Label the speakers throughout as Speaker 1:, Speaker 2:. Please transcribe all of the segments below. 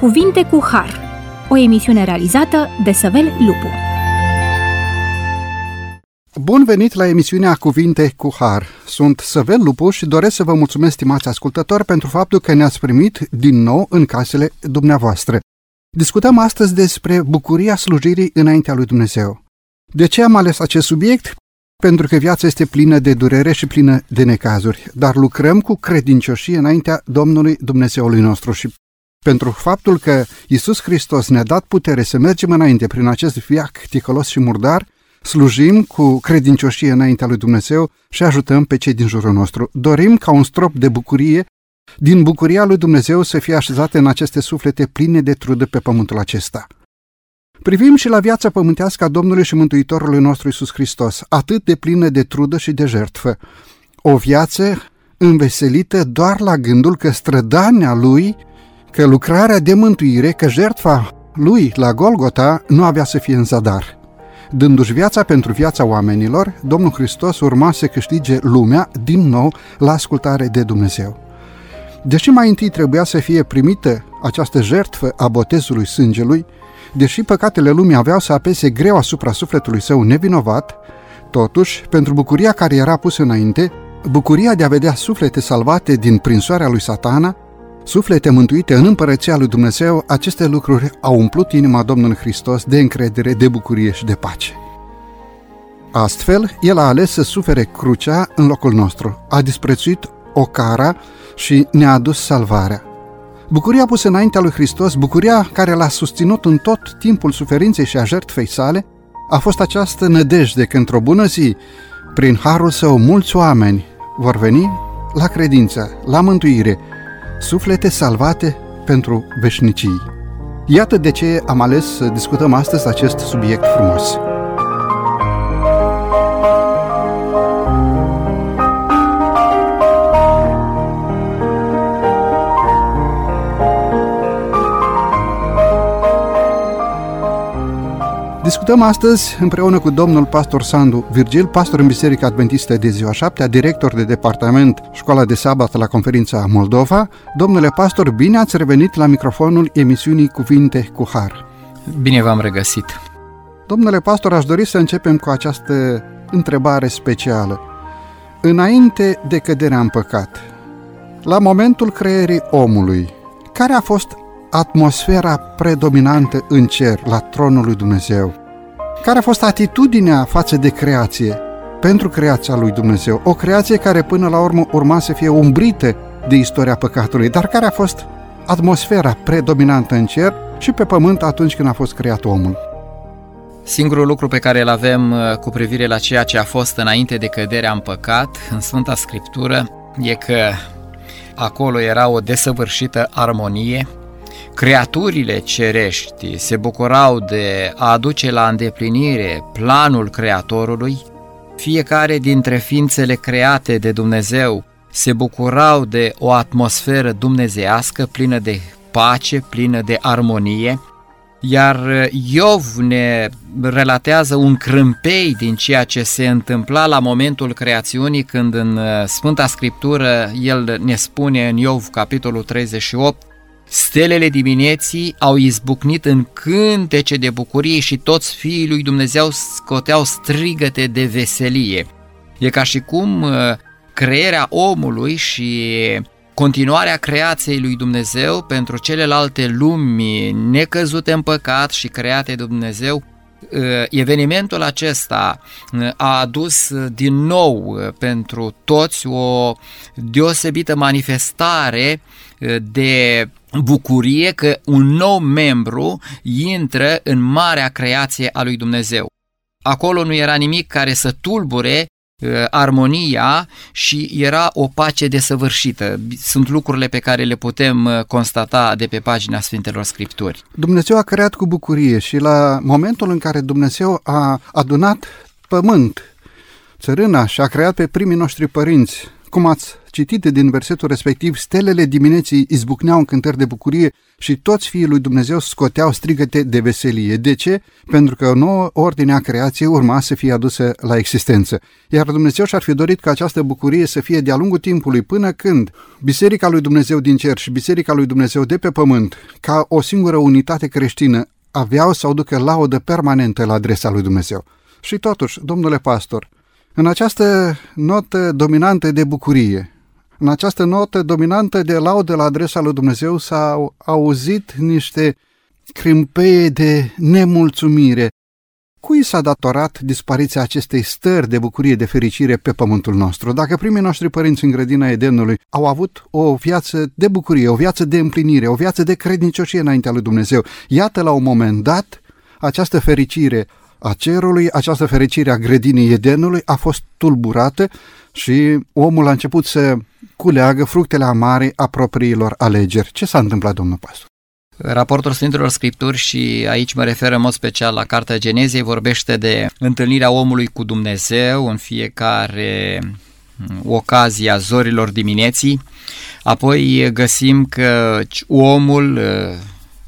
Speaker 1: Cuvinte cu Har, o emisiune realizată de Săvel Lupu.
Speaker 2: Bun venit la emisiunea Cuvinte cu Har. Sunt Săvel Lupu și doresc să vă mulțumesc, stimați ascultători, pentru faptul că ne-ați primit din nou în casele dumneavoastră. Discutăm astăzi despre bucuria slujirii înaintea lui Dumnezeu. De ce am ales acest subiect? Pentru că viața este plină de durere și plină de necazuri, dar lucrăm cu credincioșie înaintea Domnului Dumnezeului nostru și pentru faptul că Isus Hristos ne-a dat putere să mergem înainte prin acest viac ticălos și murdar, slujim cu credincioșie înaintea lui Dumnezeu și ajutăm pe cei din jurul nostru. Dorim ca un strop de bucurie din bucuria lui Dumnezeu să fie așezate în aceste suflete pline de trudă pe pământul acesta. Privim și la viața pământească a Domnului și Mântuitorului nostru Isus Hristos, atât de plină de trudă și de jertfă. O viață înveselită doar la gândul că strădania lui, că lucrarea de mântuire, că jertfa lui la Golgota nu avea să fie în zadar. Dându-și viața pentru viața oamenilor, Domnul Hristos urma să câștige lumea din nou la ascultare de Dumnezeu. Deși mai întâi trebuia să fie primită această jertfă a botezului sângelui, deși păcatele lumii aveau să apese greu asupra sufletului său nevinovat, totuși, pentru bucuria care era pusă înainte, bucuria de a vedea suflete salvate din prinsoarea lui satana, suflete mântuite în împărăția lui Dumnezeu, aceste lucruri au umplut inima Domnului Hristos de încredere, de bucurie și de pace. Astfel, El a ales să sufere crucea în locul nostru, a disprețuit o cara și ne-a adus salvarea. Bucuria pusă înaintea lui Hristos, bucuria care l-a susținut în tot timpul suferinței și a jertfei sale, a fost această nădejde că într-o bună zi, prin harul său, mulți oameni vor veni la credință, la mântuire, suflete salvate pentru veșnicii. Iată de ce am ales să discutăm astăzi acest subiect frumos. Discutăm astăzi împreună cu domnul pastor Sandu Virgil, pastor în Biserica Adventistă de ziua 7, director de departament Școala de Sabat la conferința Moldova. Domnule pastor, bine ați revenit la microfonul emisiunii Cuvinte cu Har.
Speaker 3: Bine v-am regăsit.
Speaker 2: Domnule pastor, aș dori să începem cu această întrebare specială. Înainte de căderea în păcat, la momentul creierii omului, care a fost atmosfera predominantă în cer, la tronul lui Dumnezeu? Care a fost atitudinea față de creație, pentru creația lui Dumnezeu? O creație care până la urmă urma să fie umbrită de istoria păcatului, dar care a fost atmosfera predominantă în cer și pe pământ atunci când a fost creat omul.
Speaker 3: Singurul lucru pe care îl avem uh, cu privire la ceea ce a fost înainte de căderea în păcat în Sfânta Scriptură e că acolo era o desăvârșită armonie, Creaturile cerești se bucurau de a aduce la îndeplinire planul Creatorului, fiecare dintre ființele create de Dumnezeu se bucurau de o atmosferă dumnezească plină de pace, plină de armonie, iar Iov ne relatează un crâmpei din ceea ce se întâmpla la momentul creațiunii când în Sfânta Scriptură el ne spune în Iov capitolul 38 Stelele dimineții au izbucnit în cântece de bucurie și toți fiii lui Dumnezeu scoteau strigăte de veselie. E ca și cum uh, crearea omului și continuarea creației lui Dumnezeu pentru celelalte lumi necăzute în păcat și create de Dumnezeu uh, evenimentul acesta uh, a adus din nou pentru toți o deosebită manifestare de bucurie că un nou membru intră în marea creație a lui Dumnezeu. Acolo nu era nimic care să tulbure uh, armonia și era o pace desăvârșită. Sunt lucrurile pe care le putem uh, constata de pe pagina Sfintelor Scripturi.
Speaker 2: Dumnezeu a creat cu bucurie și la momentul în care Dumnezeu a adunat pământ, țărâna și a creat pe primii noștri părinți cum ați citit din versetul respectiv, stelele dimineții izbucneau în cântări de bucurie și toți fiii lui Dumnezeu scoteau strigăte de veselie. De ce? Pentru că o nouă ordine a creației urma să fie adusă la existență. Iar Dumnezeu și-ar fi dorit ca această bucurie să fie de-a lungul timpului până când Biserica lui Dumnezeu din cer și Biserica lui Dumnezeu de pe pământ, ca o singură unitate creștină, aveau sau ducă laudă permanentă la adresa lui Dumnezeu. Și totuși, domnule pastor, în această notă dominantă de bucurie, în această notă dominantă de laudă la adresa lui Dumnezeu s-au auzit niște crâmpeie de nemulțumire. Cui s-a datorat dispariția acestei stări de bucurie, de fericire pe pământul nostru? Dacă primii noștri părinți în grădina Edenului au avut o viață de bucurie, o viață de împlinire, o viață de crednicioșie înaintea lui Dumnezeu, iată la un moment dat această fericire a cerului, această fericire a grădinii Edenului a fost tulburată și omul a început să culeagă fructele amare a propriilor alegeri. Ce s-a întâmplat, domnul pastor?
Speaker 3: Raportul Sfintelor Scripturi și aici mă refer în mod special la Cartea Genezei, vorbește de întâlnirea omului cu Dumnezeu în fiecare ocazia zorilor dimineții. Apoi găsim că omul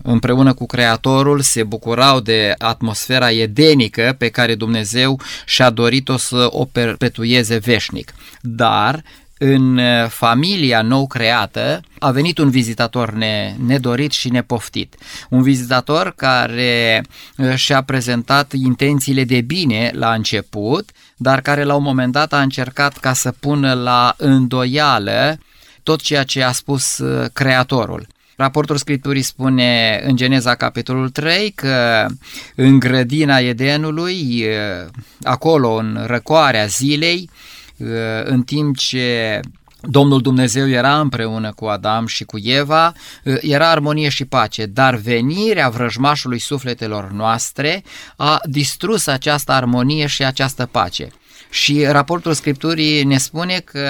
Speaker 3: împreună cu Creatorul se bucurau de atmosfera edenică pe care Dumnezeu și-a dorit-o să o perpetueze veșnic. Dar în uh, familia nou creată a venit un vizitator ne, nedorit și nepoftit. Un vizitator care uh, și-a prezentat intențiile de bine la început, dar care la un moment dat a încercat ca să pună la îndoială tot ceea ce a spus uh, Creatorul. Raportul Scripturii spune în Geneza capitolul 3 că în grădina Edenului, acolo în răcoarea zilei, în timp ce Domnul Dumnezeu era împreună cu Adam și cu Eva, era armonie și pace, dar venirea vrăjmașului sufletelor noastre a distrus această armonie și această pace. Și raportul Scripturii ne spune că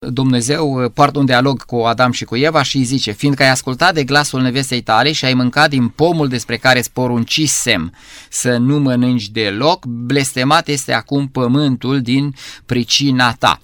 Speaker 3: Dumnezeu uh, poartă un dialog cu Adam și cu Eva și îi zice, fiindcă ai ascultat de glasul nevestei tale și ai mâncat din pomul despre care îți poruncisem să nu mănânci deloc, blestemat este acum pământul din pricina ta.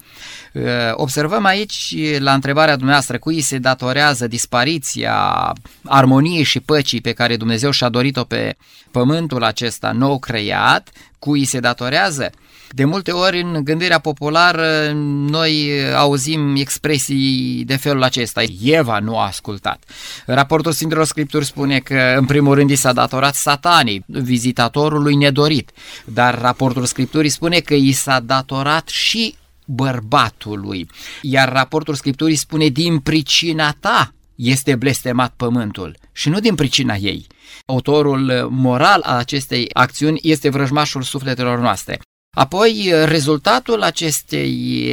Speaker 3: Uh, observăm aici la întrebarea dumneavoastră cui se datorează dispariția armoniei și păcii pe care Dumnezeu și-a dorit-o pe pământul acesta nou creat, cui se datorează de multe ori în gândirea populară noi auzim expresii de felul acesta. Eva nu a ascultat. Raportul Sfintelor Scripturi spune că în primul rând i s-a datorat satanii, vizitatorului nedorit, dar raportul Scripturii spune că i s-a datorat și bărbatului. Iar raportul Scripturii spune din pricina ta este blestemat pământul și nu din pricina ei. Autorul moral al acestei acțiuni este vrăjmașul sufletelor noastre. Apoi, rezultatul acestei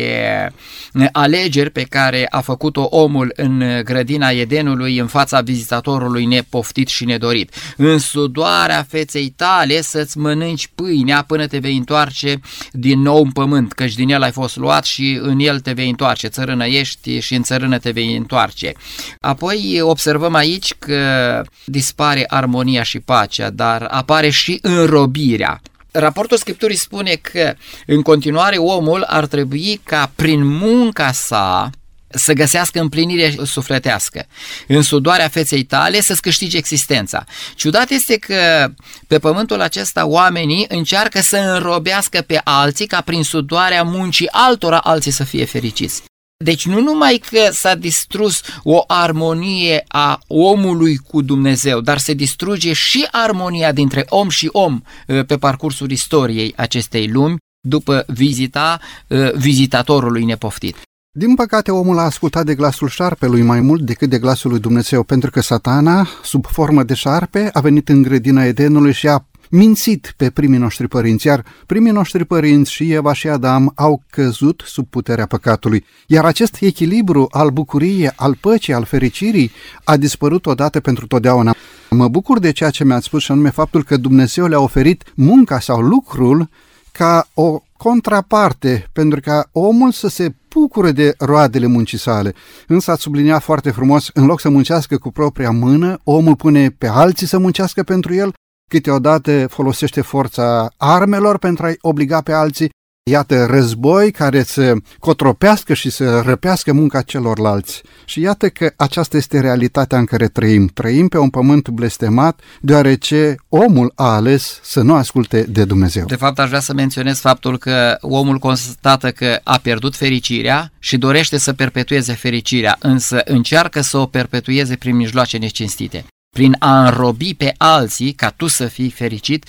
Speaker 3: alegeri pe care a făcut-o omul în grădina Edenului în fața vizitatorului nepoftit și nedorit. În sudoarea feței tale să-ți mănânci pâinea până te vei întoarce din nou în pământ, căci din el ai fost luat și în el te vei întoarce, țărână ești și în țărână te vei întoarce. Apoi observăm aici că dispare armonia și pacea, dar apare și înrobirea. Raportul Scripturii spune că în continuare omul ar trebui ca prin munca sa să găsească împlinire sufletească. În sudoarea feței tale să-ți câștige existența. Ciudat este că pe pământul acesta oamenii încearcă să înrobească pe alții ca prin sudoarea muncii altora alții să fie fericiți. Deci nu numai că s-a distrus o armonie a omului cu Dumnezeu, dar se distruge și armonia dintre om și om uh, pe parcursul istoriei acestei lumi după vizita uh, vizitatorului nepoftit.
Speaker 2: Din păcate, omul a ascultat de glasul șarpelui mai mult decât de glasul lui Dumnezeu, pentru că satana, sub formă de șarpe, a venit în grădina Edenului și a mințit pe primii noștri părinți, iar primii noștri părinți și Eva și Adam au căzut sub puterea păcatului, iar acest echilibru al bucuriei, al păcii, al fericirii a dispărut odată pentru totdeauna. Mă bucur de ceea ce mi-ați spus și anume faptul că Dumnezeu le-a oferit munca sau lucrul ca o contraparte, pentru ca omul să se bucure de roadele muncii sale. Însă ați subliniat foarte frumos, în loc să muncească cu propria mână, omul pune pe alții să muncească pentru el câteodată folosește forța armelor pentru a-i obliga pe alții iată, război care să cotropească și să răpească munca celorlalți. Și iată că aceasta este realitatea în care trăim. Trăim pe un pământ blestemat, deoarece omul a ales să nu asculte de Dumnezeu.
Speaker 3: De fapt, aș vrea să menționez faptul că omul constată că a pierdut fericirea și dorește să perpetueze fericirea, însă încearcă să o perpetueze prin mijloace necinstite prin a înrobi pe alții ca tu să fii fericit,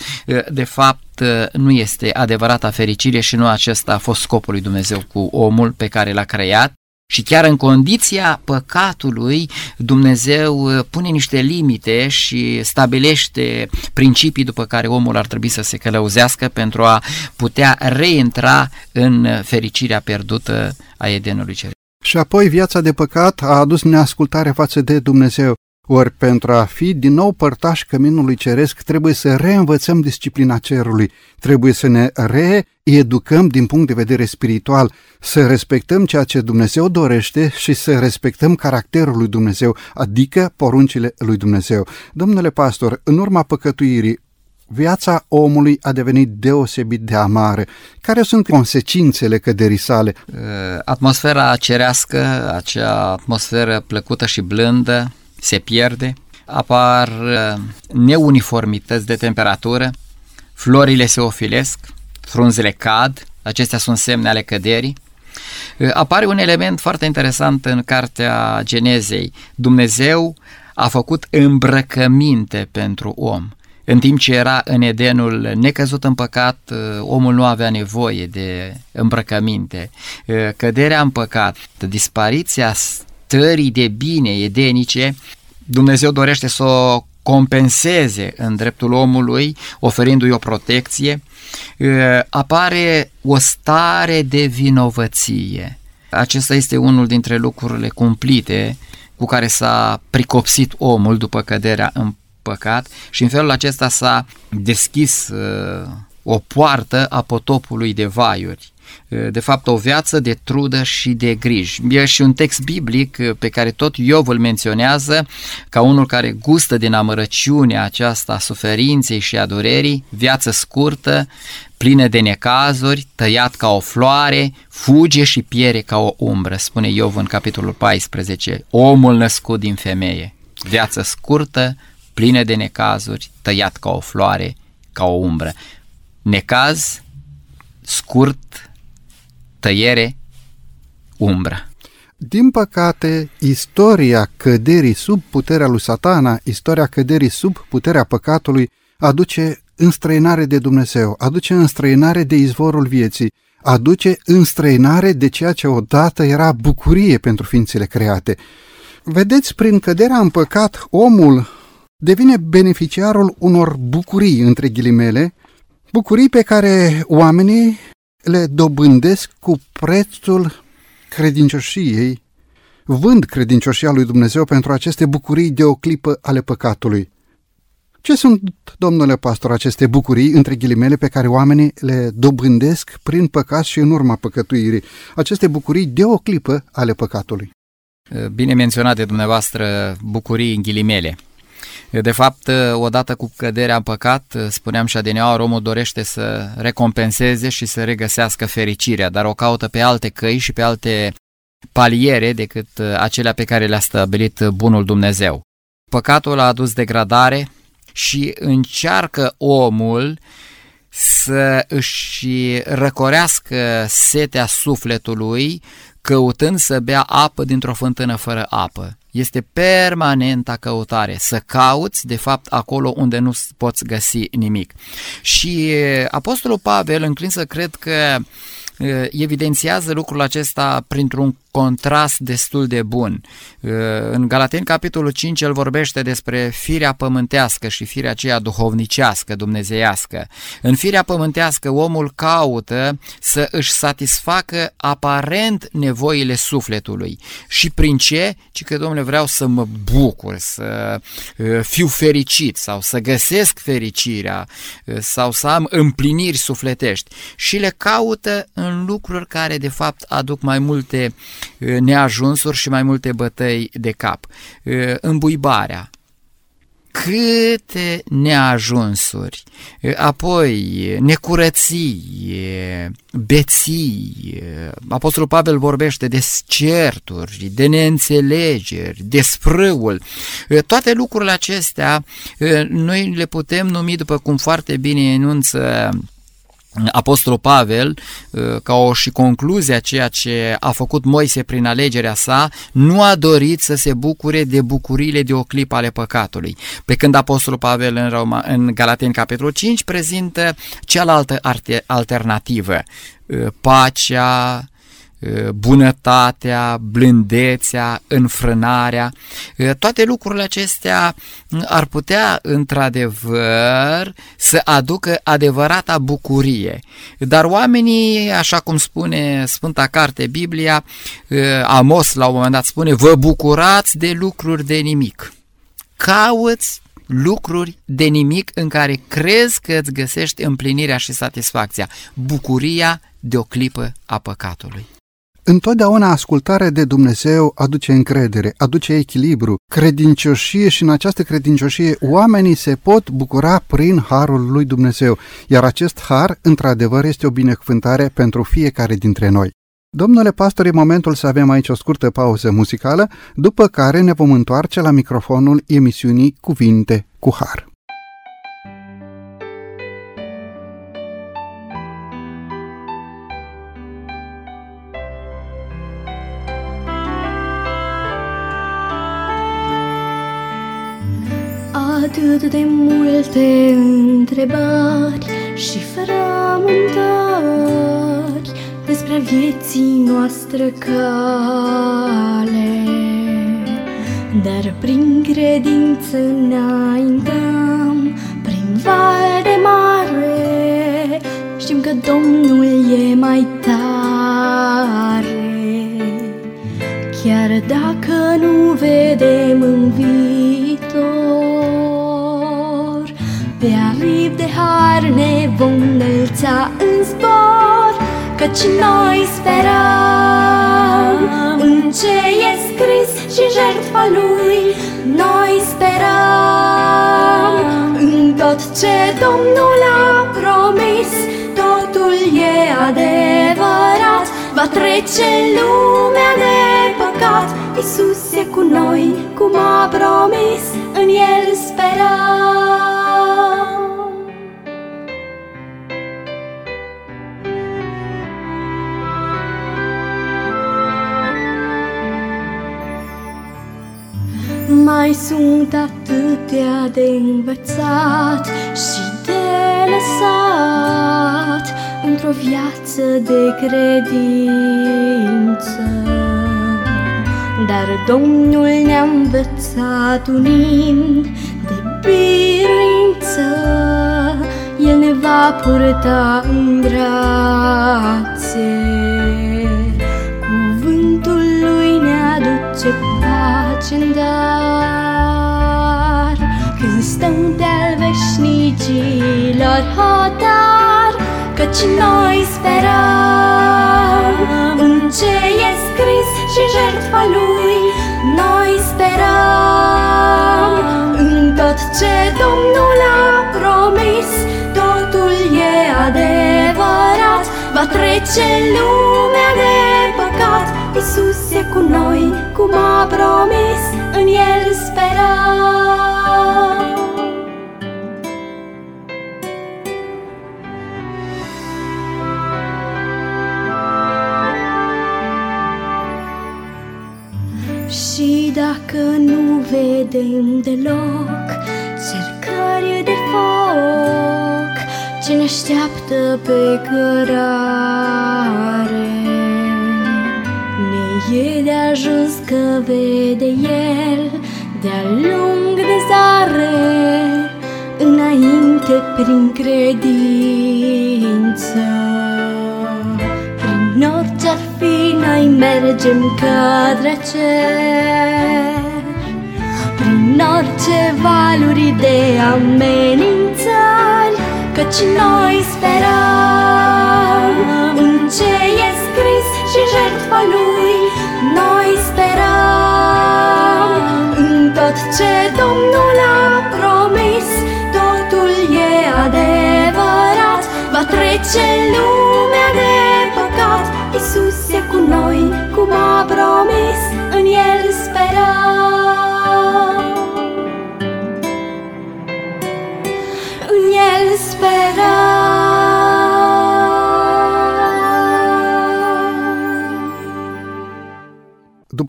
Speaker 3: de fapt nu este adevărata fericire și nu acesta a fost scopul lui Dumnezeu cu omul pe care l-a creat. Și chiar în condiția păcatului, Dumnezeu pune niște limite și stabilește principii după care omul ar trebui să se călăuzească pentru a putea reintra în fericirea pierdută a Edenului Ceresc.
Speaker 2: Și apoi viața de păcat a adus neascultare față de Dumnezeu. Ori pentru a fi din nou părtași căminului ceresc, trebuie să reînvățăm disciplina cerului, trebuie să ne reeducăm din punct de vedere spiritual, să respectăm ceea ce Dumnezeu dorește și să respectăm caracterul lui Dumnezeu, adică poruncile lui Dumnezeu. Domnule pastor, în urma păcătuirii, viața omului a devenit deosebit de amară. Care sunt consecințele căderii sale?
Speaker 3: Atmosfera cerească, acea atmosferă plăcută și blândă, se pierde, apar uh, neuniformități de temperatură, florile se ofilesc, frunzele cad, acestea sunt semne ale căderii. Uh, apare un element foarte interesant în cartea Genezei. Dumnezeu a făcut îmbrăcăminte pentru om. În timp ce era în Edenul necăzut în păcat, uh, omul nu avea nevoie de îmbrăcăminte. Căderea în păcat, dispariția stării de bine edenice, Dumnezeu dorește să o compenseze în dreptul omului, oferindu-i o protecție, apare o stare de vinovăție. Acesta este unul dintre lucrurile cumplite cu care s-a pricopsit omul după căderea în păcat și în felul acesta s-a deschis o poartă a potopului de vaiuri de fapt o viață de trudă și de griji. E și un text biblic pe care tot Iov îl menționează ca unul care gustă din amărăciunea aceasta a suferinței și a durerii, viață scurtă, plină de necazuri, tăiat ca o floare, fuge și piere ca o umbră, spune Iov în capitolul 14, omul născut din femeie, viață scurtă, plină de necazuri, tăiat ca o floare, ca o umbră. Necaz, scurt, tăiere, umbră.
Speaker 2: Din păcate, istoria căderii sub puterea lui satana, istoria căderii sub puterea păcatului, aduce înstrăinare de Dumnezeu, aduce înstrăinare de izvorul vieții, aduce înstrăinare de ceea ce odată era bucurie pentru ființele create. Vedeți, prin căderea în păcat, omul devine beneficiarul unor bucurii, între ghilimele, bucurii pe care oamenii le dobândesc cu prețul credincioșiei, vând credincioșia lui Dumnezeu pentru aceste bucurii de o clipă ale păcatului. Ce sunt, domnule pastor, aceste bucurii, între ghilimele, pe care oamenii le dobândesc prin păcat și în urma păcătuirii? Aceste bucurii de o clipă ale păcatului.
Speaker 3: Bine menționat de dumneavoastră bucurii în ghilimele. De fapt, odată cu căderea în păcat, spuneam și adineaori, omul dorește să recompenseze și să regăsească fericirea, dar o caută pe alte căi și pe alte paliere decât acelea pe care le-a stabilit bunul Dumnezeu. Păcatul a adus degradare și încearcă omul să își răcorească setea sufletului căutând să bea apă dintr-o fântână fără apă. Este permanenta căutare, să cauți, de fapt, acolo unde nu poți găsi nimic. Și Apostolul Pavel înclin să cred că evidențiază lucrul acesta printr-un contrast destul de bun. Uh, în Galateni, capitolul 5, el vorbește despre firea pământească și firea aceea duhovnicească, dumnezeiască. În firea pământească, omul caută să își satisfacă aparent nevoile sufletului. Și prin ce? Ci că, domnule, vreau să mă bucur, să uh, fiu fericit sau să găsesc fericirea uh, sau să am împliniri sufletești. Și le caută în lucruri care, de fapt, aduc mai multe neajunsuri și mai multe bătăi de cap. Îmbuibarea, câte neajunsuri, apoi necurății, beții. Apostolul Pavel vorbește de certuri, de neînțelegeri, de sprâul. Toate lucrurile acestea noi le putem numi, după cum foarte bine enunță Apostolul Pavel, uh, ca o și concluzia ceea ce a făcut Moise prin alegerea sa, nu a dorit să se bucure de bucurile de o clipă ale păcatului. Pe când Apostolul Pavel în, Roma, în Galateni capitolul 5 prezintă cealaltă alternativă, uh, pacea, bunătatea, blândețea, înfrânarea, toate lucrurile acestea ar putea într-adevăr să aducă adevărata bucurie. Dar oamenii, așa cum spune Sfânta Carte Biblia, Amos la un moment dat spune, vă bucurați de lucruri de nimic. Cauți lucruri de nimic în care crezi că îți găsești împlinirea și satisfacția, bucuria de o clipă a păcatului.
Speaker 2: Întotdeauna ascultarea de Dumnezeu aduce încredere, aduce echilibru, credincioșie și în această credincioșie oamenii se pot bucura prin harul lui Dumnezeu, iar acest har, într-adevăr, este o binecuvântare pentru fiecare dintre noi. Domnule pastor, e momentul să avem aici o scurtă pauză muzicală, după care ne vom întoarce la microfonul emisiunii Cuvinte cu Har.
Speaker 4: Atât de multe întrebări și frământări despre vieții noastre cale. Dar prin credință înaintăm, prin val de mare, știm că Domnul e mai tare. Chiar dacă nu vedem în viitor, aripi de har ne vom înălța în zbor Căci noi sperăm în ce e scris și jertfa lui. Noi sperăm în tot ce Domnul a promis. Totul e adevărat. Va trece lumea de păcat. Iisus e cu noi, cum a promis. În El sperăm sunt atâtea de învățat și de lăsat Într-o viață de credință. Dar Domnul ne-a învățat unind de biruință. El ne va purta în brațe. Cuvântul Lui ne aduce pace în dar Când stăm de-al veșnicilor hotar Căci noi sperăm. În ce e scris și jertfa Lui Noi sperăm. În tot ce Domnul a promis Totul e adevărat, va trece lumea de păcat Iisus e cu noi, cum a promis, în El sperăm. Dacă nu vedem deloc cercări de foc ce ne așteaptă pe cărare, E de ajuns că vede el de-a lung de zare Înainte prin credință Noi mergem către cer. Prin orice valuri de amenințări Căci noi sperăm. În ce e scris și jertfa lui Noi sperăm. În tot ce Domnul a promis Totul e adevărat. Va trece lumea noi, cum a promis, în El spera. În El spera.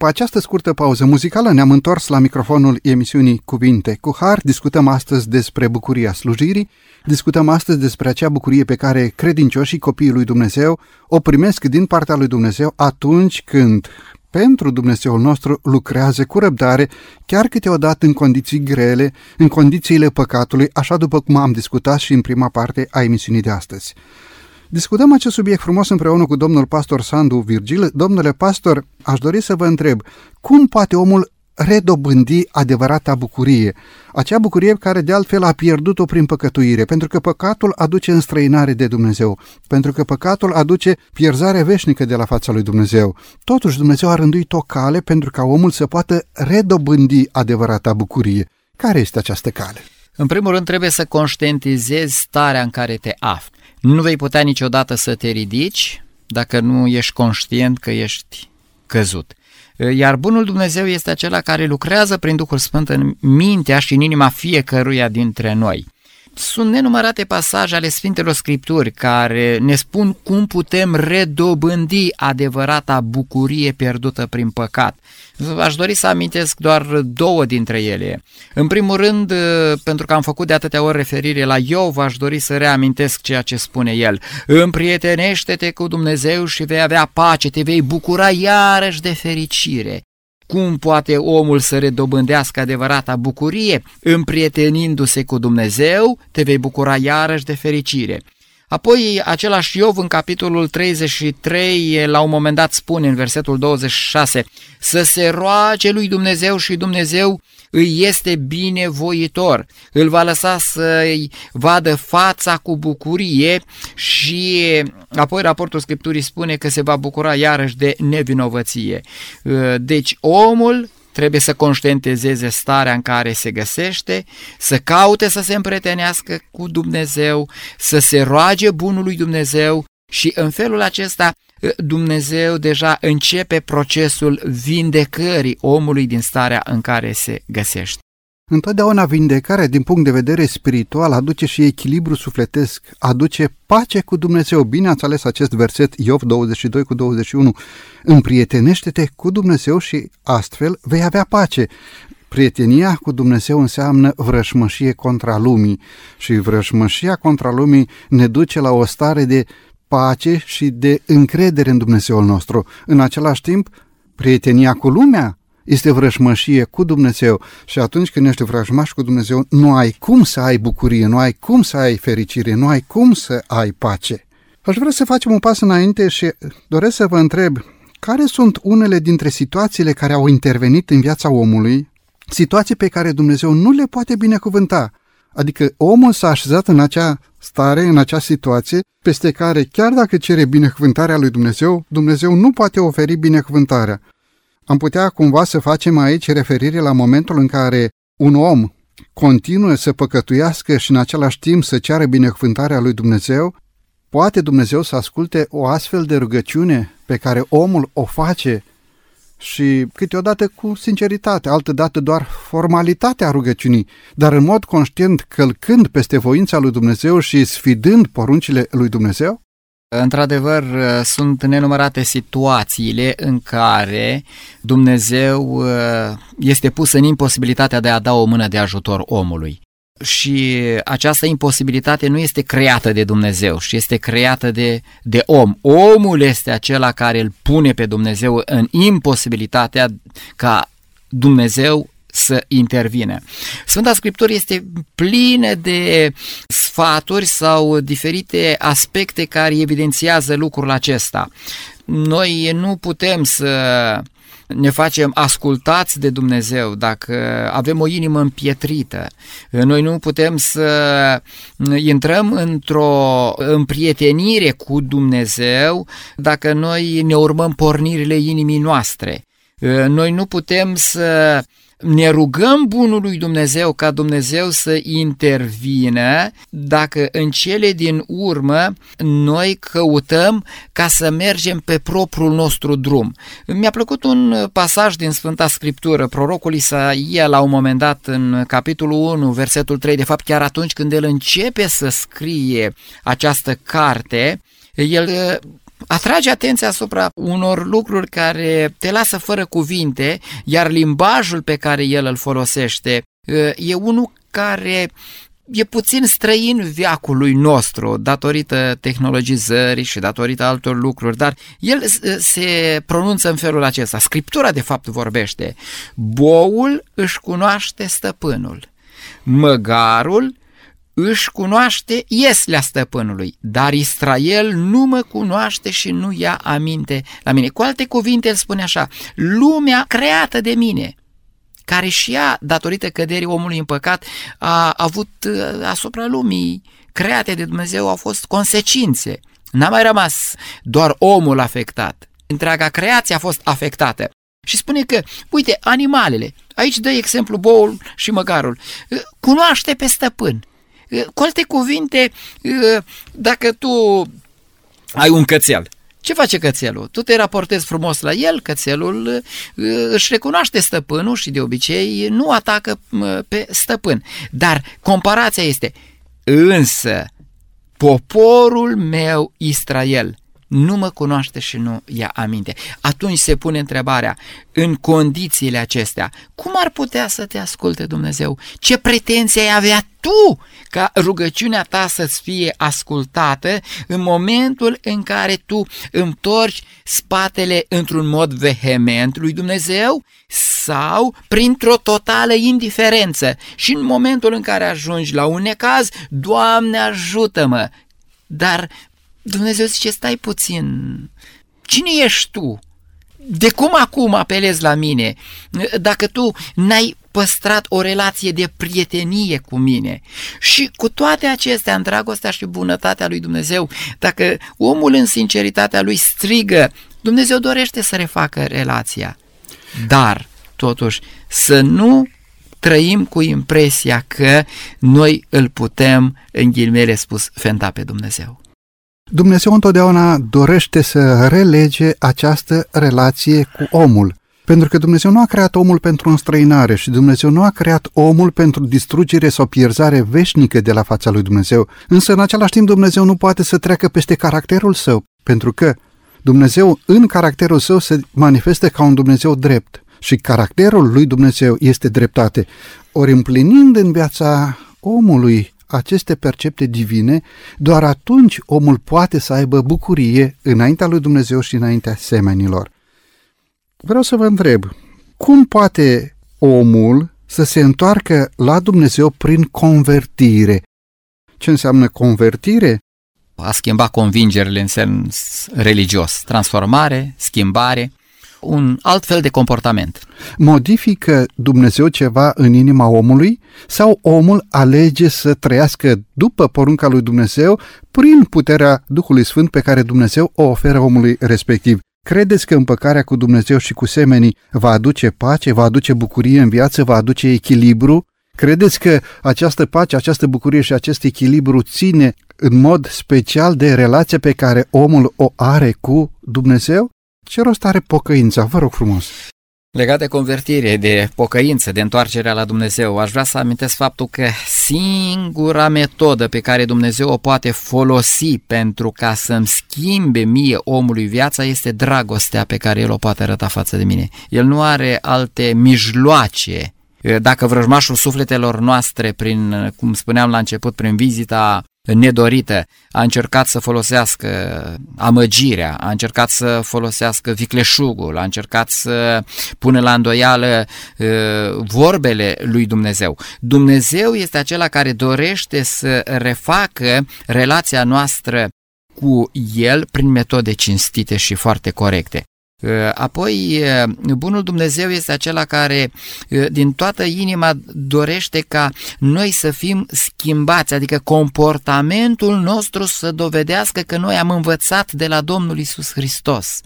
Speaker 2: După această scurtă pauză muzicală ne-am întors la microfonul emisiunii Cuvinte cu Har. Discutăm astăzi despre bucuria slujirii, discutăm astăzi despre acea bucurie pe care credincioșii copiii lui Dumnezeu o primesc din partea lui Dumnezeu atunci când pentru Dumnezeul nostru lucrează cu răbdare, chiar câteodată în condiții grele, în condițiile păcatului, așa după cum am discutat și în prima parte a emisiunii de astăzi. Discutăm acest subiect frumos împreună cu domnul pastor Sandu Virgil. Domnule pastor, aș dori să vă întreb, cum poate omul redobândi adevărata bucurie, acea bucurie care de altfel a pierdut-o prin păcătuire, pentru că păcatul aduce înstrăinare de Dumnezeu, pentru că păcatul aduce pierzare veșnică de la fața lui Dumnezeu. Totuși Dumnezeu a rânduit o cale pentru ca omul să poată redobândi adevărata bucurie. Care este această cale?
Speaker 3: În primul rând trebuie să conștientizezi starea în care te afli. Nu vei putea niciodată să te ridici dacă nu ești conștient că ești căzut. Iar bunul Dumnezeu este acela care lucrează prin Duhul Sfânt în mintea și în inima fiecăruia dintre noi. Sunt nenumărate pasaje ale Sfintelor Scripturi care ne spun cum putem redobândi adevărata bucurie pierdută prin păcat. Aș dori să amintesc doar două dintre ele. În primul rând, pentru că am făcut de atâtea ori referire la Iov, aș dori să reamintesc ceea ce spune el. Împrietenește-te cu Dumnezeu și vei avea pace, te vei bucura iarăși de fericire. Cum poate omul să redobândească adevărata bucurie? Împrietenindu-se cu Dumnezeu, te vei bucura iarăși de fericire. Apoi, același Iov în capitolul 33, la un moment dat spune în versetul 26, să se roage lui Dumnezeu și Dumnezeu îi este binevoitor, îl va lăsa să-i vadă fața cu bucurie și apoi raportul Scripturii spune că se va bucura iarăși de nevinovăție. Deci omul trebuie să conștientizeze starea în care se găsește, să caute să se împretenească cu Dumnezeu, să se roage bunului Dumnezeu și în felul acesta Dumnezeu deja începe procesul vindecării omului din starea în care se găsește.
Speaker 2: Întotdeauna vindecarea din punct de vedere spiritual aduce și echilibru sufletesc, aduce pace cu Dumnezeu. Bine ați ales acest verset Iov 22 cu 21. Împrietenește-te cu Dumnezeu și astfel vei avea pace. Prietenia cu Dumnezeu înseamnă vrășmășie contra lumii și vrășmășia contra lumii ne duce la o stare de pace și de încredere în Dumnezeul nostru. În același timp, prietenia cu lumea este vrăjmășie cu Dumnezeu și atunci când ești vrăjmaș cu Dumnezeu, nu ai cum să ai bucurie, nu ai cum să ai fericire, nu ai cum să ai pace. Aș vrea să facem un pas înainte și doresc să vă întreb care sunt unele dintre situațiile care au intervenit în viața omului, situații pe care Dumnezeu nu le poate binecuvânta. Adică omul s-a așezat în acea stare, în acea situație, peste care chiar dacă cere binecuvântarea lui Dumnezeu, Dumnezeu nu poate oferi binecuvântarea. Am putea cumva să facem aici referire la momentul în care un om continuă să păcătuiască și în același timp să ceară binecuvântarea lui Dumnezeu, poate Dumnezeu să asculte o astfel de rugăciune pe care omul o face și câteodată cu sinceritate, altădată doar formalitatea rugăciunii, dar în mod conștient călcând peste voința lui Dumnezeu și sfidând poruncile lui Dumnezeu?
Speaker 3: Într-adevăr, sunt nenumărate situațiile în care Dumnezeu uh, este pus în imposibilitatea de a da o mână de ajutor omului. Și această imposibilitate nu este creată de Dumnezeu, și este creată de, de om. Omul este acela care îl pune pe Dumnezeu în imposibilitatea ca Dumnezeu să intervine. Sfânta Scriptură este plină de sfaturi sau diferite aspecte care evidențiază lucrul acesta. Noi nu putem să ne facem ascultați de Dumnezeu, dacă avem o inimă împietrită. Noi nu putem să intrăm într-o împrietenire cu Dumnezeu dacă noi ne urmăm pornirile inimii noastre. Noi nu putem să ne rugăm bunului Dumnezeu ca Dumnezeu să intervină dacă în cele din urmă noi căutăm ca să mergem pe propriul nostru drum. Mi-a plăcut un pasaj din Sfânta Scriptură, prorocul Isaia la un moment dat în capitolul 1, versetul 3, de fapt chiar atunci când el începe să scrie această carte, el atrage atenția asupra unor lucruri care te lasă fără cuvinte, iar limbajul pe care el îl folosește e unul care e puțin străin viacului nostru, datorită tehnologizării și datorită altor lucruri, dar el se pronunță în felul acesta. Scriptura, de fapt, vorbește. Boul își cunoaște stăpânul, măgarul își cunoaște ieslea stăpânului, dar Israel nu mă cunoaște și nu ia aminte la mine. Cu alte cuvinte, el spune așa, lumea creată de mine, care și ea, datorită căderii omului în păcat, a avut uh, asupra lumii create de Dumnezeu, au fost consecințe. N-a mai rămas doar omul afectat. Întreaga creație a fost afectată. Și spune că, uite, animalele, aici dă exemplu boul și măgarul, uh, cunoaște pe stăpân cu alte cuvinte, dacă tu ai un cățel, ce face cățelul? Tu te raportezi frumos la el, cățelul își recunoaște stăpânul și de obicei nu atacă pe stăpân. Dar comparația este, însă poporul meu Israel nu mă cunoaște și nu ia aminte. Atunci se pune întrebarea, în condițiile acestea, cum ar putea să te asculte Dumnezeu? Ce pretenție ai avea tu ca rugăciunea ta să-ți fie ascultată în momentul în care tu întorci spatele într-un mod vehement lui Dumnezeu sau printr-o totală indiferență și în momentul în care ajungi la un necaz, Doamne ajută-mă! Dar Dumnezeu zice, stai puțin, cine ești tu? De cum acum apelezi la mine? Dacă tu n-ai păstrat o relație de prietenie cu mine. Și cu toate acestea, în dragostea și bunătatea lui Dumnezeu, dacă omul în sinceritatea lui strigă, Dumnezeu dorește să refacă relația. Dar, totuși, să nu trăim cu impresia că noi îl putem, în ghilmele spus, fenta pe Dumnezeu.
Speaker 2: Dumnezeu întotdeauna dorește să relege această relație cu omul. Pentru că Dumnezeu nu a creat omul pentru înstrăinare și Dumnezeu nu a creat omul pentru distrugere sau pierzare veșnică de la fața lui Dumnezeu. Însă, în același timp, Dumnezeu nu poate să treacă peste caracterul său, pentru că Dumnezeu, în caracterul său, se manifestă ca un Dumnezeu drept și caracterul lui Dumnezeu este dreptate. Ori împlinind în viața omului aceste percepte divine, doar atunci omul poate să aibă bucurie înaintea lui Dumnezeu și înaintea semenilor. Vreau să vă întreb, cum poate omul să se întoarcă la Dumnezeu prin convertire? Ce înseamnă convertire?
Speaker 3: A schimba convingerile în sens religios, transformare, schimbare un alt fel de comportament.
Speaker 2: Modifică Dumnezeu ceva în inima omului sau omul alege să trăiască după porunca lui Dumnezeu prin puterea Duhului Sfânt pe care Dumnezeu o oferă omului respectiv? Credeți că împăcarea cu Dumnezeu și cu semenii va aduce pace, va aduce bucurie în viață, va aduce echilibru? Credeți că această pace, această bucurie și acest echilibru ține în mod special de relația pe care omul o are cu Dumnezeu? Ce rost are pocăința? Vă rog frumos!
Speaker 3: Legat de convertire, de pocăință, de întoarcerea la Dumnezeu, aș vrea să amintesc faptul că singura metodă pe care Dumnezeu o poate folosi pentru ca să-mi schimbe mie omului viața este dragostea pe care El o poate arăta față de mine. El nu are alte mijloace dacă vrăjmașul sufletelor noastre, prin, cum spuneam la început, prin vizita nedorită, a încercat să folosească amăgirea, a încercat să folosească vicleșugul, a încercat să pună la îndoială uh, vorbele lui Dumnezeu. Dumnezeu este acela care dorește să refacă relația noastră cu El prin metode cinstite și foarte corecte. Apoi, bunul Dumnezeu este acela care din toată inima dorește ca noi să fim schimbați, adică comportamentul nostru să dovedească că noi am învățat de la Domnul Isus Hristos.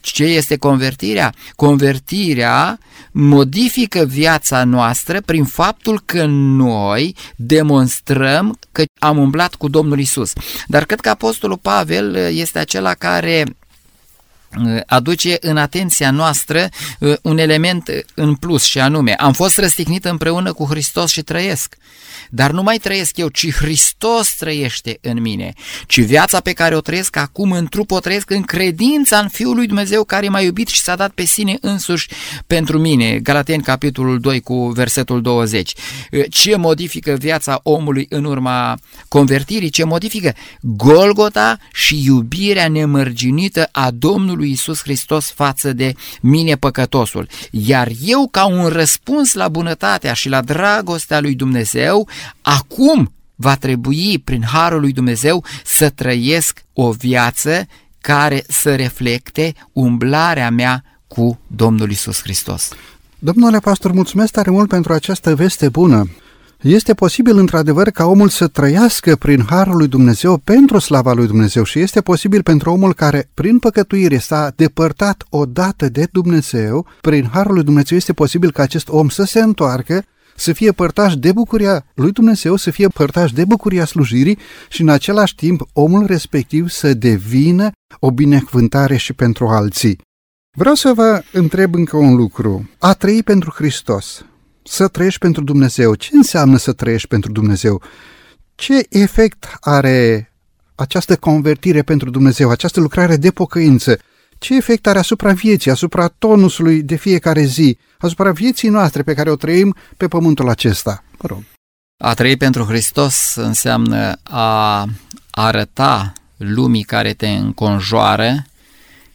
Speaker 3: Ce este convertirea? Convertirea modifică viața noastră prin faptul că noi demonstrăm că am umblat cu Domnul Isus. Dar cred că Apostolul Pavel este acela care Uh, aduce în atenția noastră uh, un element în plus și anume, am fost răstignit împreună cu Hristos și trăiesc. Dar nu mai trăiesc eu, ci Hristos trăiește în mine. Ci viața pe care o trăiesc acum în trup o trăiesc în credința în Fiul lui Dumnezeu care m-a iubit și s-a dat pe sine însuși pentru mine. Galateni capitolul 2 cu versetul 20. Ce modifică viața omului în urma convertirii? Ce modifică? Golgota și iubirea nemărginită a Domnului Isus Hristos față de mine păcătosul. Iar eu ca un răspuns la bunătatea și la dragostea lui Dumnezeu acum va trebui, prin Harul lui Dumnezeu, să trăiesc o viață care să reflecte umblarea mea cu Domnul Isus Hristos.
Speaker 2: Domnule pastor, mulțumesc tare mult pentru această veste bună. Este posibil într-adevăr ca omul să trăiască prin Harul lui Dumnezeu pentru slava lui Dumnezeu și este posibil pentru omul care prin păcătuire s-a depărtat odată de Dumnezeu, prin Harul lui Dumnezeu este posibil ca acest om să se întoarcă să fie părtaș de bucuria lui Dumnezeu, să fie părtaș de bucuria slujirii și în același timp omul respectiv să devină o binecuvântare și pentru alții. Vreau să vă întreb încă un lucru. A trăi pentru Hristos, să trăiești pentru Dumnezeu, ce înseamnă să trăiești pentru Dumnezeu? Ce efect are această convertire pentru Dumnezeu, această lucrare de pocăință? Ce efect are asupra vieții, asupra tonusului de fiecare zi, asupra vieții noastre pe care o trăim pe pământul acesta? Mă rog.
Speaker 3: A trăi pentru Hristos înseamnă a arăta lumii care te înconjoară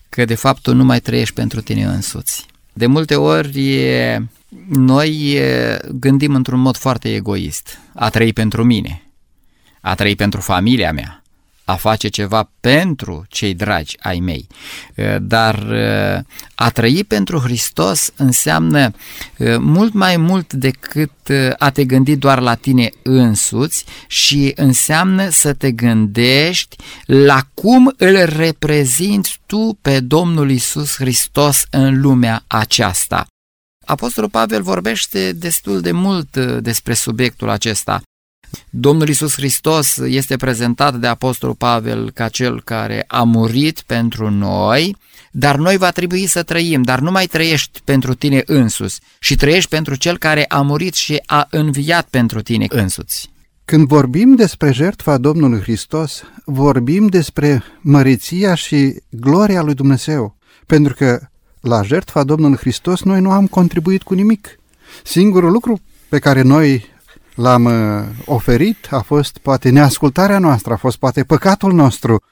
Speaker 3: că de fapt tu nu mai trăiești pentru tine însuți. De multe ori noi gândim într-un mod foarte egoist. A trăi pentru mine, a trăi pentru familia mea, a face ceva pentru cei dragi ai mei. Dar a trăi pentru Hristos înseamnă mult mai mult decât a te gândi doar la tine însuți și înseamnă să te gândești la cum îl reprezinți tu pe Domnul Isus Hristos în lumea aceasta. Apostolul Pavel vorbește destul de mult despre subiectul acesta. Domnul Isus Hristos este prezentat de Apostolul Pavel ca cel care a murit pentru noi, dar noi va trebui să trăim, dar nu mai trăiești pentru tine însuți, și trăiești pentru cel care a murit și a înviat pentru tine însuți.
Speaker 2: Când vorbim despre jertfa Domnului Hristos, vorbim despre măreția și gloria lui Dumnezeu, pentru că la jertfa Domnului Hristos noi nu am contribuit cu nimic. Singurul lucru pe care noi l-am uh, oferit a fost poate neascultarea noastră, a fost poate păcatul nostru.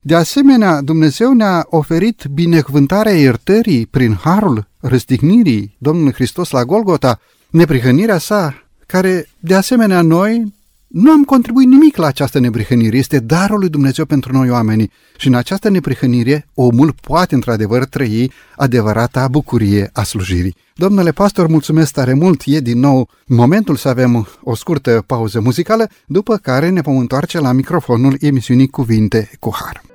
Speaker 2: De asemenea, Dumnezeu ne-a oferit binecuvântarea iertării prin harul răstignirii Domnului Hristos la Golgota, neprihănirea sa, care de asemenea noi nu am contribuit nimic la această neprihănire, este darul lui Dumnezeu pentru noi oamenii și în această neprihănire omul poate într-adevăr trăi adevărata bucurie a slujirii. Domnule pastor, mulțumesc tare mult, e din nou momentul să avem o scurtă pauză muzicală, după care ne vom întoarce la microfonul emisiunii Cuvinte cu Har.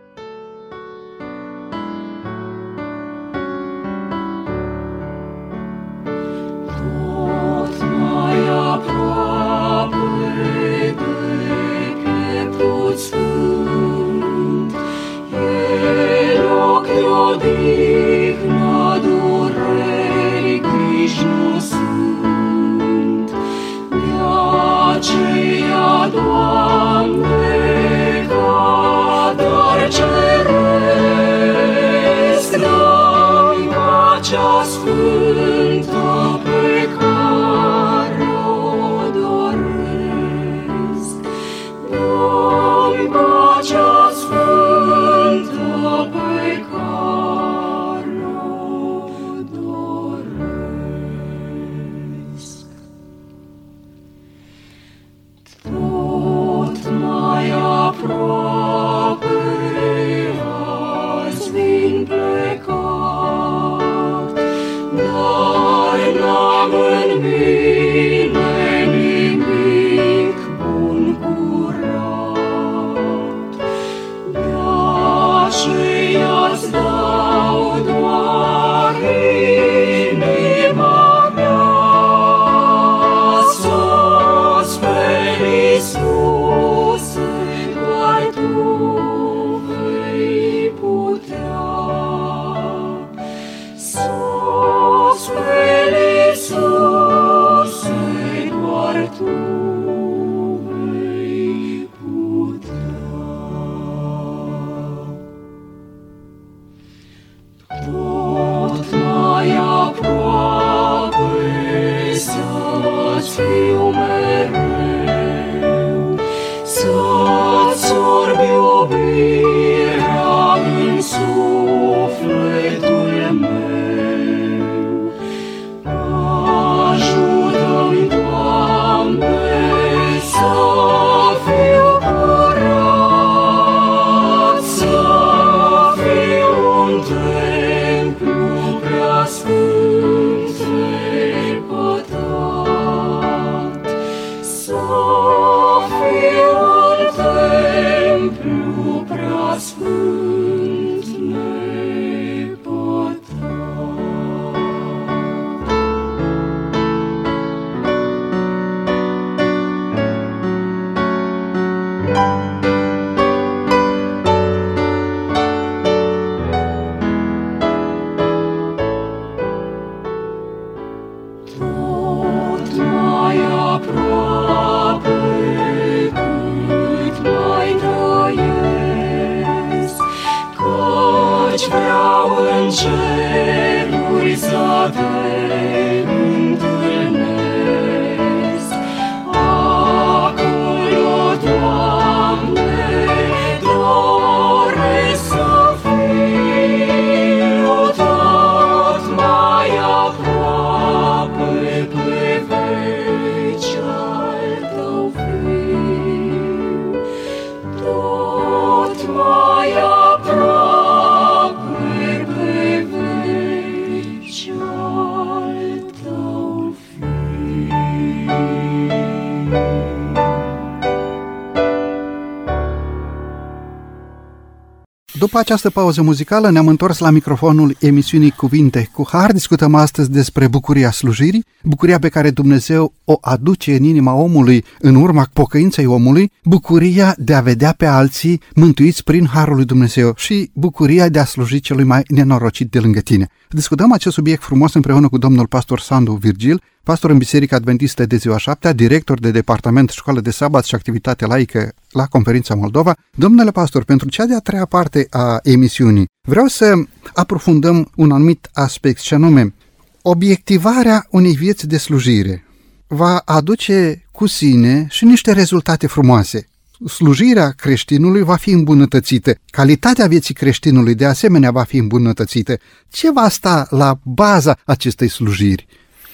Speaker 2: După această pauză muzicală ne-am întors la microfonul emisiunii Cuvinte cu Har. Discutăm astăzi despre bucuria slujirii, bucuria pe care Dumnezeu o aduce în inima omului în urma pocăinței omului, bucuria de a vedea pe alții mântuiți prin Harul lui Dumnezeu și bucuria de a sluji celui mai nenorocit de lângă tine. Discutăm acest subiect frumos împreună cu domnul pastor Sandu Virgil, pastor în Biserica Adventistă de ziua 7, director de departament școală de sabat și activitate laică la Conferința Moldova. Domnule pastor, pentru cea de-a treia parte a emisiunii, vreau să aprofundăm un anumit aspect, și anume obiectivarea unei vieți de slujire va aduce cu sine și niște rezultate frumoase. Slujirea creștinului va fi îmbunătățită, calitatea vieții creștinului de asemenea va fi îmbunătățită. Ce va sta la baza acestei slujiri?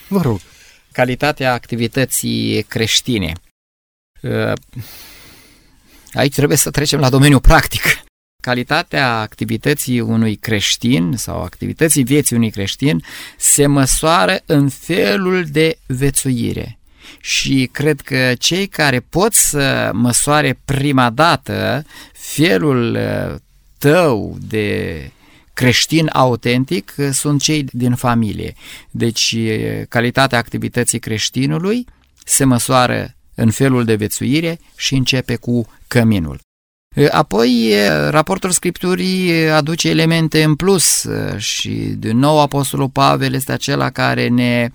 Speaker 2: Vă rog
Speaker 3: calitatea activității creștine. Uh, aici trebuie să trecem la domeniul practic. Calitatea activității unui creștin sau activității vieții unui creștin se măsoară în felul de vețuire. Și cred că cei care pot să măsoare prima dată felul uh, tău de creștin autentic uh, sunt cei din familie. Deci uh, calitatea activității creștinului se măsoară în felul de vețuire și începe cu căminul. Uh, apoi, raportul Scripturii aduce elemente în plus și, din nou, Apostolul Pavel este acela care ne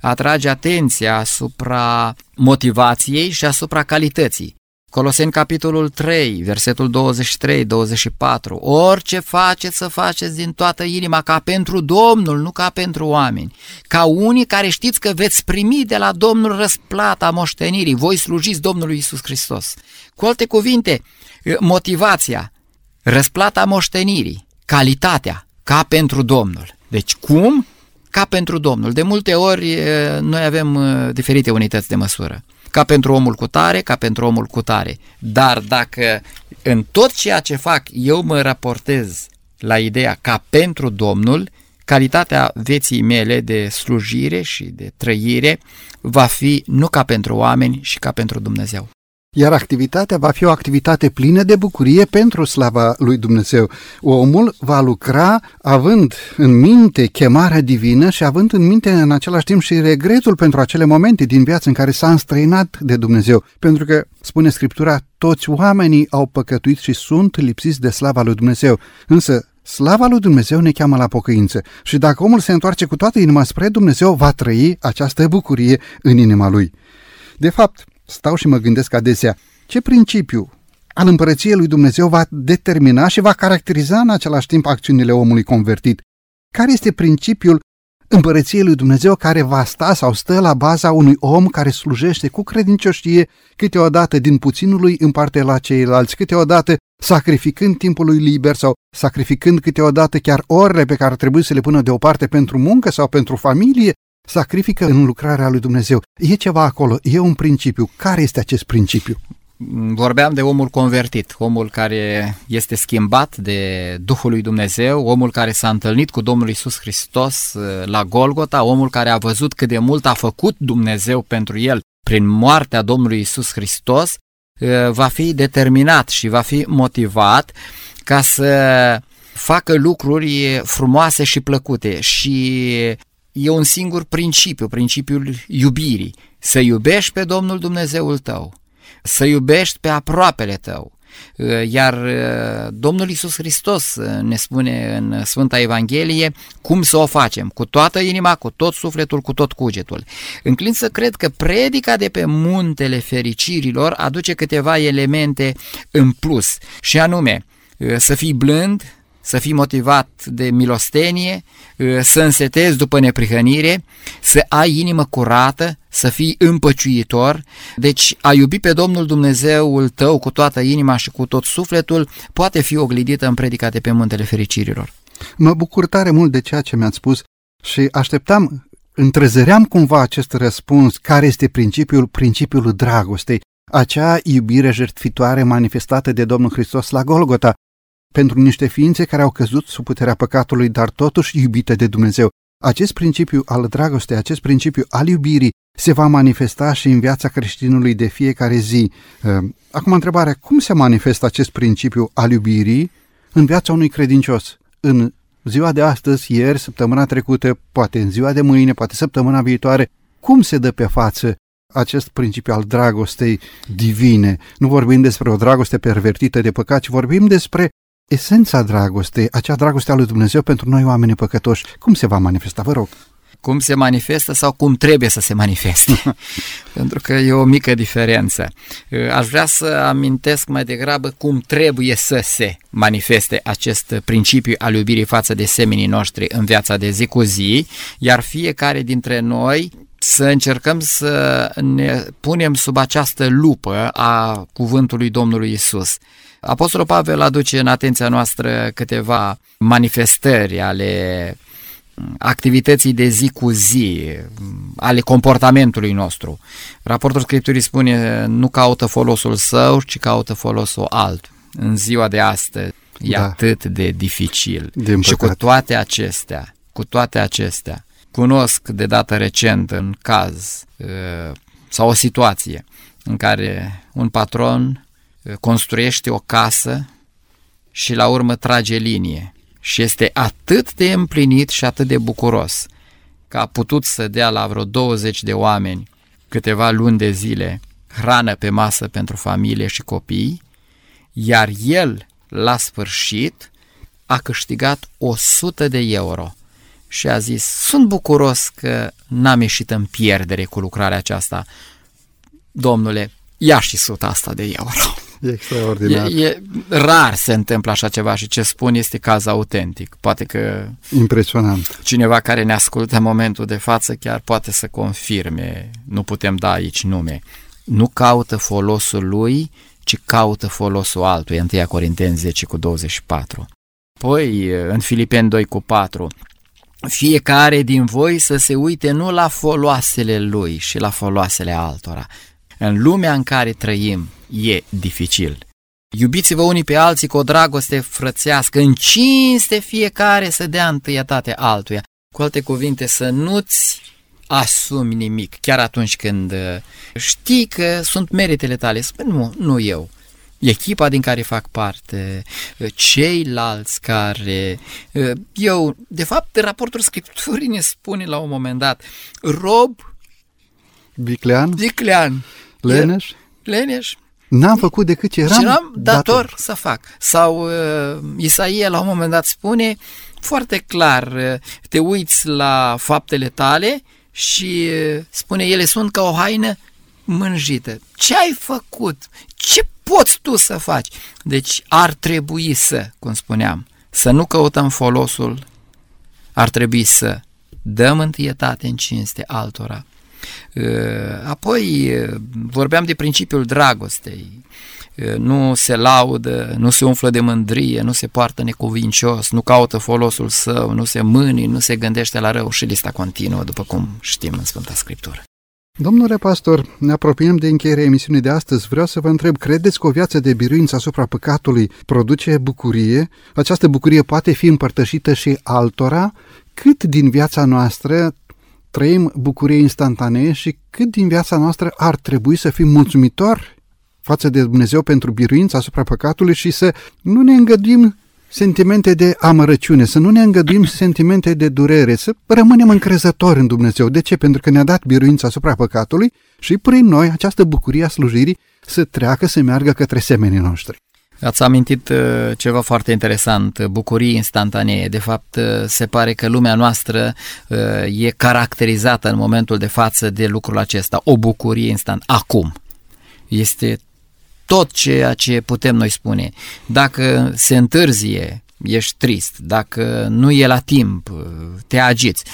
Speaker 3: atrage atenția asupra motivației și asupra calității. Coloseni capitolul 3, versetul 23-24. Orice faceți să faceți din toată inima ca pentru Domnul, nu ca pentru oameni. Ca unii care știți că veți primi de la Domnul răsplata moștenirii. Voi slujiți Domnului Isus Hristos. Cu alte cuvinte, motivația, răsplata moștenirii, calitatea, ca pentru Domnul. Deci cum? Ca pentru Domnul. De multe ori noi avem diferite unități de măsură ca pentru omul cu tare, ca pentru omul cu tare. Dar dacă în tot ceea ce fac eu mă raportez la ideea ca pentru Domnul, calitatea vieții mele de slujire și de trăire va fi nu ca pentru oameni și ca pentru Dumnezeu
Speaker 2: iar activitatea va fi o activitate plină de bucurie pentru slava lui Dumnezeu. Omul va lucra având în minte chemarea divină și având în minte în același timp și regretul pentru acele momente din viață în care s-a înstrăinat de Dumnezeu. Pentru că, spune Scriptura, toți oamenii au păcătuit și sunt lipsiți de slava lui Dumnezeu. Însă, Slava lui Dumnezeu ne cheamă la pocăință și dacă omul se întoarce cu toată inima spre Dumnezeu, va trăi această bucurie în inima lui. De fapt, stau și mă gândesc adesea, ce principiu al împărăției lui Dumnezeu va determina și va caracteriza în același timp acțiunile omului convertit? Care este principiul împărăției lui Dumnezeu care va sta sau stă la baza unui om care slujește cu credincioșie, câteodată din puținul lui împarte la ceilalți, câteodată sacrificând timpul lui liber sau sacrificând câteodată chiar orele pe care trebuie să le pună deoparte pentru muncă sau pentru familie, sacrifică în lucrarea lui Dumnezeu. E ceva acolo, e un principiu. Care este acest principiu?
Speaker 3: Vorbeam de omul convertit, omul care este schimbat de Duhul lui Dumnezeu, omul care s-a întâlnit cu Domnul Isus Hristos uh, la Golgota, omul care a văzut cât de mult a făcut Dumnezeu pentru el prin moartea Domnului Isus Hristos, uh, va fi determinat și va fi motivat ca să facă lucruri frumoase și plăcute și e un singur principiu, principiul iubirii. Să iubești pe Domnul Dumnezeul tău să iubești pe aproapele tău. Uh, iar uh, Domnul Isus Hristos uh, ne spune în Sfânta Evanghelie cum să o facem, cu toată inima, cu tot sufletul, cu tot cugetul. Înclin să cred că predica de pe muntele fericirilor aduce câteva elemente în plus, și anume să fii blând, să fii motivat de milostenie, ă, să însetezi după neprihănire, să ai inimă curată, să fii împăciuitor. Deci a iubi pe Domnul Dumnezeul tău cu toată inima și cu tot sufletul poate fi oglindită în predica de pe Muntele Fericirilor.
Speaker 2: Mă bucur tare mult de ceea ce mi-ați spus și așteptam, întrezăream cumva acest răspuns, care este principiul, principiul dragostei, acea iubire jertfitoare manifestată de Domnul Hristos la Golgota, pentru niște ființe care au căzut sub puterea păcatului, dar totuși iubite de Dumnezeu. Acest principiu al dragostei, acest principiu al iubirii se va manifesta și în viața creștinului de fiecare zi. Ehm, acum întrebarea, cum se manifestă acest principiu al iubirii în viața unui credincios? În ziua de astăzi, ieri, săptămâna trecută, poate în ziua de mâine, poate săptămâna viitoare, cum se dă pe față acest principiu al dragostei divine. Nu vorbim despre o dragoste pervertită de păcat, ci vorbim despre esența dragostei, acea dragoste a lui Dumnezeu pentru noi oameni păcătoși, cum se va manifesta, vă rog?
Speaker 3: Cum se manifestă sau cum trebuie să se manifeste, pentru că e o mică diferență. Aș vrea să amintesc mai degrabă cum trebuie să se manifeste acest principiu al iubirii față de semenii noștri în viața de zi cu zi, iar fiecare dintre noi să încercăm să ne punem sub această lupă a cuvântului Domnului Isus. Apostolul Pavel aduce în atenția noastră câteva manifestări ale activității de zi cu zi, ale comportamentului nostru. Raportul Scripturii spune nu caută folosul său, ci caută folosul alt. În ziua de astăzi e da. atât de dificil.
Speaker 2: Din
Speaker 3: și cu toate acestea, cu toate acestea, cunosc de dată recent în caz uh, sau o situație în care un patron construiește o casă și la urmă trage linie și este atât de împlinit și atât de bucuros că a putut să dea la vreo 20 de oameni câteva luni de zile hrană pe masă pentru familie și copii, iar el, la sfârșit, a câștigat 100 de euro și a zis, sunt bucuros că n-am ieșit în pierdere cu lucrarea aceasta. Domnule, ia și suta asta de euro.
Speaker 2: E extraordinar.
Speaker 3: E, e rar se întâmplă așa ceva și ce spun este caz autentic. Poate că...
Speaker 2: Impresionant.
Speaker 3: Cineva care ne ascultă în momentul de față chiar poate să confirme. Nu putem da aici nume. Nu caută folosul lui, ci caută folosul altuia. 1 Corinteni 10 cu 24. Păi, în Filipeni 2 cu 4, fiecare din voi să se uite nu la foloasele lui și la foloasele altora. În lumea în care trăim, e dificil. Iubiți-vă unii pe alții cu o dragoste frățească, în cinste fiecare să dea întâietate altuia. Cu alte cuvinte, să nu-ți asumi nimic, chiar atunci când uh, știi că sunt meritele tale. Spune, nu, nu eu. Echipa din care fac parte, uh, ceilalți care... Uh, eu, de fapt, raportul Scripturii ne spune la un moment dat, rob
Speaker 2: Viclean,
Speaker 3: Viclean
Speaker 2: Leneș,
Speaker 3: Leneș
Speaker 2: N-am făcut decât ce eram,
Speaker 3: și eram dator, dator să fac. Sau uh, Isaia la un moment dat spune foarte clar, uh, te uiți la faptele tale și uh, spune ele sunt ca o haină mânjită. Ce ai făcut? Ce poți tu să faci? Deci ar trebui să, cum spuneam, să nu căutăm folosul, ar trebui să dăm întâietate în cinste altora. Uh, apoi uh, vorbeam de principiul dragostei. Nu se laudă, nu se umflă de mândrie, nu se poartă necuvincios, nu caută folosul său, nu se mâni, nu se gândește la rău și lista continuă, după cum știm în Sfânta Scriptură.
Speaker 2: Domnule pastor, ne apropiem de încheierea emisiunii de astăzi. Vreau să vă întreb, credeți că o viață de biruință asupra păcatului produce bucurie? Această bucurie poate fi împărtășită și altora? Cât din viața noastră trăim bucurie instantanee și cât din viața noastră ar trebui să fim mulțumitori față de Dumnezeu pentru biruința asupra păcatului și să nu ne îngăduim sentimente de amărăciune, să nu ne îngăduim sentimente de durere, să rămânem încrezători în Dumnezeu. De ce? Pentru că ne-a dat biruința asupra păcatului și prin noi această bucurie a slujirii să treacă, să meargă către semenii noștri.
Speaker 3: Ați amintit uh, ceva foarte interesant, bucurii instantanee. De fapt, uh, se pare că lumea noastră uh, e caracterizată în momentul de față de lucrul acesta, o bucurie instant. Acum. Este tot ceea ce putem noi spune. Dacă se întârzie, ești trist, dacă nu e la timp, te agiți,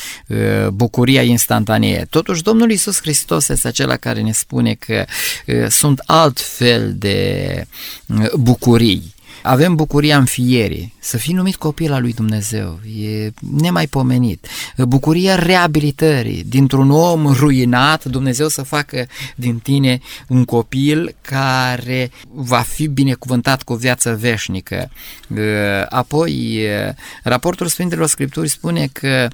Speaker 3: bucuria instantanee. Totuși, Domnul Iisus Hristos este acela care ne spune că sunt alt fel de bucurii avem bucuria înfierii, să fii numit copil al lui Dumnezeu, e nemaipomenit. Bucuria reabilitării, dintr-un om ruinat, Dumnezeu să facă din tine un copil care va fi binecuvântat cu o viață veșnică. Apoi, raportul Sfintelor Scripturi spune că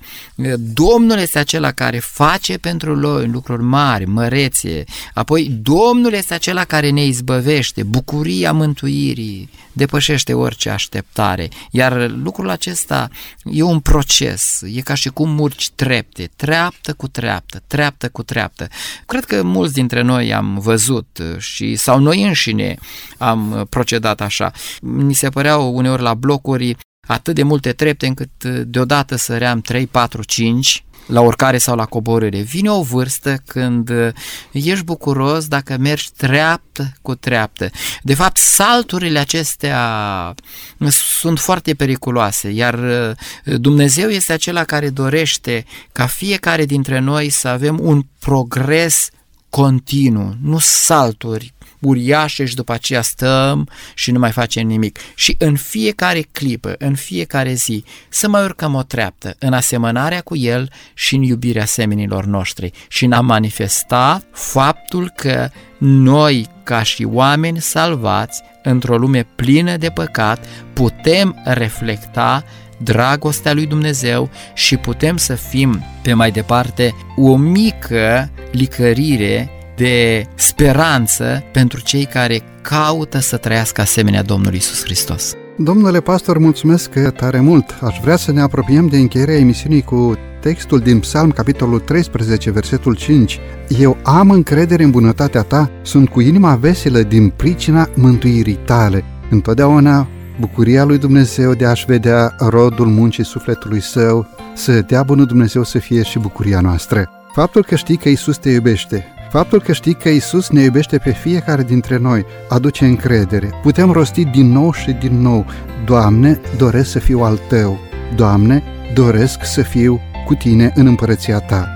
Speaker 3: Domnul este acela care face pentru noi lucruri mari, mărețe. Apoi, Domnul este acela care ne izbăvește, bucuria mântuirii, depășește orice așteptare, iar lucrul acesta e un proces, e ca și cum murci trepte, treaptă cu treaptă, treaptă cu treaptă. Cred că mulți dintre noi am văzut și sau noi înșine am procedat așa. Mi se păreau uneori la blocuri atât de multe trepte încât deodată săream 3, 4, 5 la urcare sau la coborâre. Vine o vârstă când uh, ești bucuros dacă mergi treaptă cu treaptă. De fapt, salturile acestea uh, sunt foarte periculoase, iar uh, Dumnezeu este acela care dorește ca fiecare dintre noi să avem un progres continuu, nu salturi uriașe și după aceea stăm și nu mai facem nimic. Și în fiecare clipă, în fiecare zi, să mai urcăm o treaptă în asemănarea cu El și în iubirea semenilor noștri și în a manifesta faptul că noi, ca și oameni salvați, într-o lume plină de păcat, putem reflecta dragostea lui Dumnezeu și putem să fim, pe mai departe, o mică licărire de speranță pentru cei care caută să trăiască asemenea Domnului Isus Hristos.
Speaker 2: Domnule pastor, mulțumesc tare mult. Aș vrea să ne apropiem de încheierea emisiunii cu textul din Psalm, capitolul 13, versetul 5. Eu am încredere în bunătatea ta, sunt cu inima veselă din pricina mântuirii tale. Întotdeauna bucuria lui Dumnezeu de a-și vedea rodul muncii sufletului său, să dea bunul Dumnezeu să fie și bucuria noastră. Faptul că știi că Isus te iubește, Faptul că știi că Isus ne iubește pe fiecare dintre noi aduce încredere. Putem rosti din nou și din nou, Doamne, doresc să fiu al Tău. Doamne, doresc să fiu cu Tine în împărăția Ta.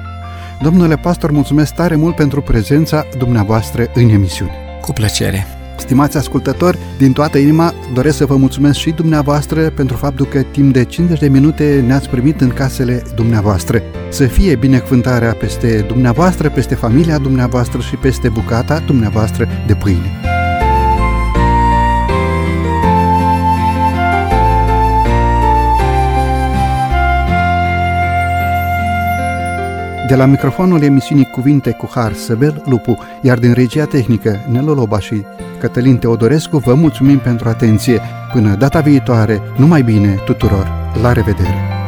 Speaker 2: Domnule pastor, mulțumesc tare mult pentru prezența dumneavoastră în emisiune.
Speaker 3: Cu plăcere!
Speaker 2: Stimați ascultători, din toată inima doresc să vă mulțumesc și dumneavoastră pentru faptul că timp de 50 de minute ne-ați primit în casele dumneavoastră. Să fie binecuvântarea peste dumneavoastră, peste familia dumneavoastră și peste bucata dumneavoastră de pâine. De la microfonul emisiunii Cuvinte cu Har, Săbel Lupu, iar din regia tehnică Nelu Loba și Cătălin Teodorescu, vă mulțumim pentru atenție. Până data viitoare, numai bine tuturor! La revedere!